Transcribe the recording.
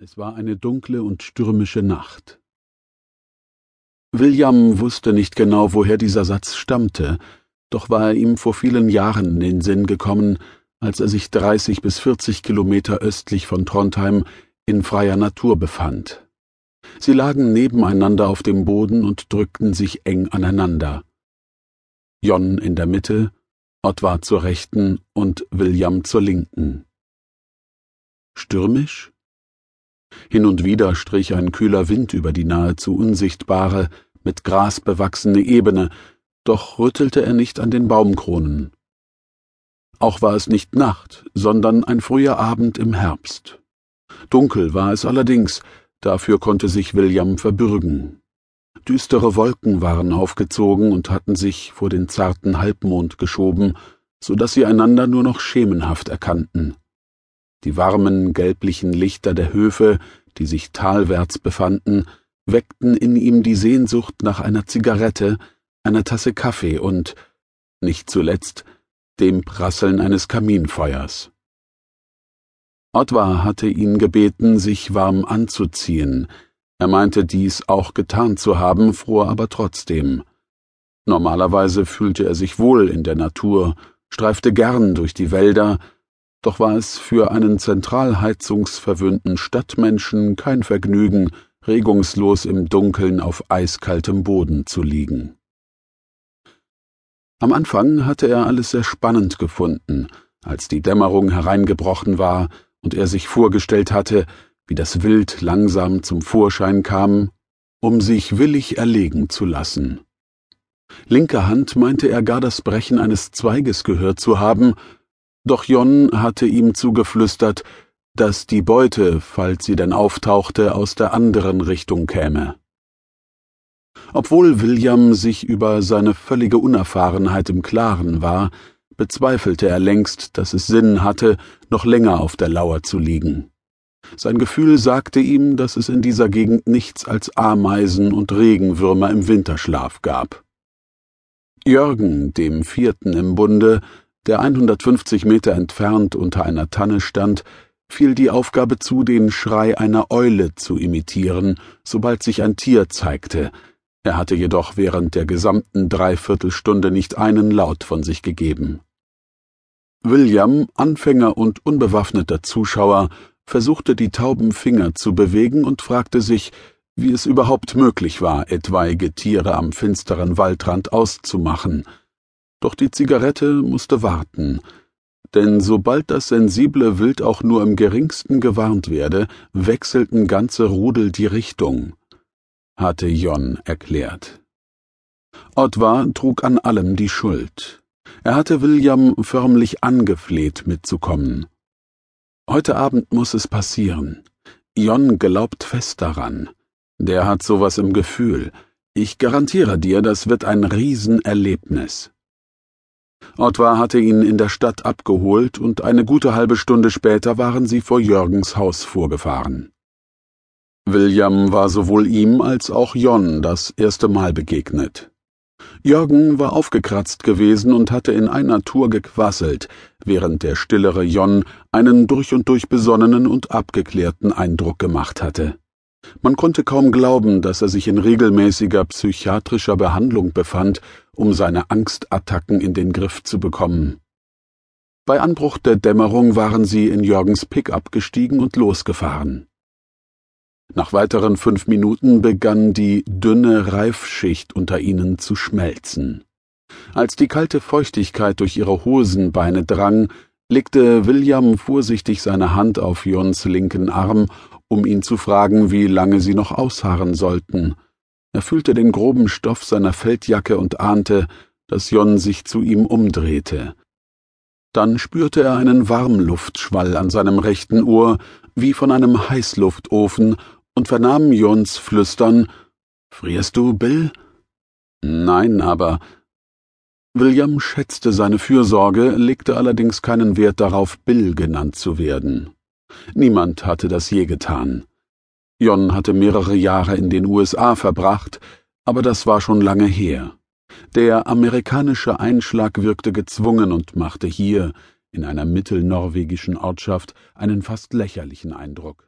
Es war eine dunkle und stürmische Nacht. William wusste nicht genau, woher dieser Satz stammte, doch war er ihm vor vielen Jahren in den Sinn gekommen, als er sich dreißig bis vierzig Kilometer östlich von Trondheim in freier Natur befand. Sie lagen nebeneinander auf dem Boden und drückten sich eng aneinander. Jon in der Mitte, Ottwar zur Rechten und William zur Linken. Stürmisch? Hin und wieder strich ein kühler Wind über die nahezu unsichtbare, mit Gras bewachsene Ebene, doch rüttelte er nicht an den Baumkronen. Auch war es nicht Nacht, sondern ein früher Abend im Herbst. Dunkel war es allerdings, dafür konnte sich William verbürgen. Düstere Wolken waren aufgezogen und hatten sich vor den zarten Halbmond geschoben, so dass sie einander nur noch schemenhaft erkannten. Die warmen, gelblichen Lichter der Höfe, die sich talwärts befanden, weckten in ihm die Sehnsucht nach einer Zigarette, einer Tasse Kaffee und, nicht zuletzt, dem Prasseln eines Kaminfeuers. Ottwar hatte ihn gebeten, sich warm anzuziehen. Er meinte dies auch getan zu haben, fror aber trotzdem. Normalerweise fühlte er sich wohl in der Natur, streifte gern durch die Wälder, doch war es für einen zentralheizungsverwöhnten Stadtmenschen kein Vergnügen, regungslos im Dunkeln auf eiskaltem Boden zu liegen. Am Anfang hatte er alles sehr spannend gefunden, als die Dämmerung hereingebrochen war und er sich vorgestellt hatte, wie das Wild langsam zum Vorschein kam, um sich willig erlegen zu lassen. Linker Hand meinte er gar das Brechen eines Zweiges gehört zu haben, doch Jon hatte ihm zugeflüstert, dass die Beute, falls sie denn auftauchte, aus der anderen Richtung käme. Obwohl William sich über seine völlige Unerfahrenheit im Klaren war, bezweifelte er längst, dass es Sinn hatte, noch länger auf der Lauer zu liegen. Sein Gefühl sagte ihm, dass es in dieser Gegend nichts als Ameisen und Regenwürmer im Winterschlaf gab. Jürgen, dem vierten im Bunde, der 150 Meter entfernt unter einer Tanne stand, fiel die Aufgabe zu, den Schrei einer Eule zu imitieren, sobald sich ein Tier zeigte. Er hatte jedoch während der gesamten Dreiviertelstunde nicht einen Laut von sich gegeben. William, Anfänger und unbewaffneter Zuschauer, versuchte die tauben Finger zu bewegen und fragte sich, wie es überhaupt möglich war, etwaige Tiere am finsteren Waldrand auszumachen, doch die Zigarette musste warten, denn sobald das sensible Wild auch nur im geringsten gewarnt werde, wechselten ganze Rudel die Richtung, hatte Jon erklärt. Ottwar trug an allem die Schuld. Er hatte William förmlich angefleht, mitzukommen. Heute Abend muss es passieren. Jon glaubt fest daran. Der hat sowas im Gefühl. Ich garantiere dir, das wird ein Riesenerlebnis. Ottwar hatte ihn in der Stadt abgeholt, und eine gute halbe Stunde später waren sie vor Jürgens Haus vorgefahren. William war sowohl ihm als auch Jon das erste Mal begegnet. Jürgen war aufgekratzt gewesen und hatte in einer Tour gequasselt, während der stillere Jon einen durch und durch besonnenen und abgeklärten Eindruck gemacht hatte. Man konnte kaum glauben, dass er sich in regelmäßiger psychiatrischer Behandlung befand, um seine Angstattacken in den Griff zu bekommen. Bei Anbruch der Dämmerung waren sie in Jürgens Pickup gestiegen und losgefahren. Nach weiteren fünf Minuten begann die dünne Reifschicht unter ihnen zu schmelzen. Als die kalte Feuchtigkeit durch ihre Hosenbeine drang, legte William vorsichtig seine Hand auf Jons linken Arm um ihn zu fragen, wie lange sie noch ausharren sollten. Er fühlte den groben Stoff seiner Feldjacke und ahnte, dass Jon sich zu ihm umdrehte. Dann spürte er einen Warmluftschwall an seinem rechten Ohr, wie von einem Heißluftofen, und vernahm Jons Flüstern Frierst du, Bill? Nein, aber William schätzte seine Fürsorge, legte allerdings keinen Wert darauf, Bill genannt zu werden. Niemand hatte das je getan. Jon hatte mehrere Jahre in den USA verbracht, aber das war schon lange her. Der amerikanische Einschlag wirkte gezwungen und machte hier, in einer mittelnorwegischen Ortschaft, einen fast lächerlichen Eindruck.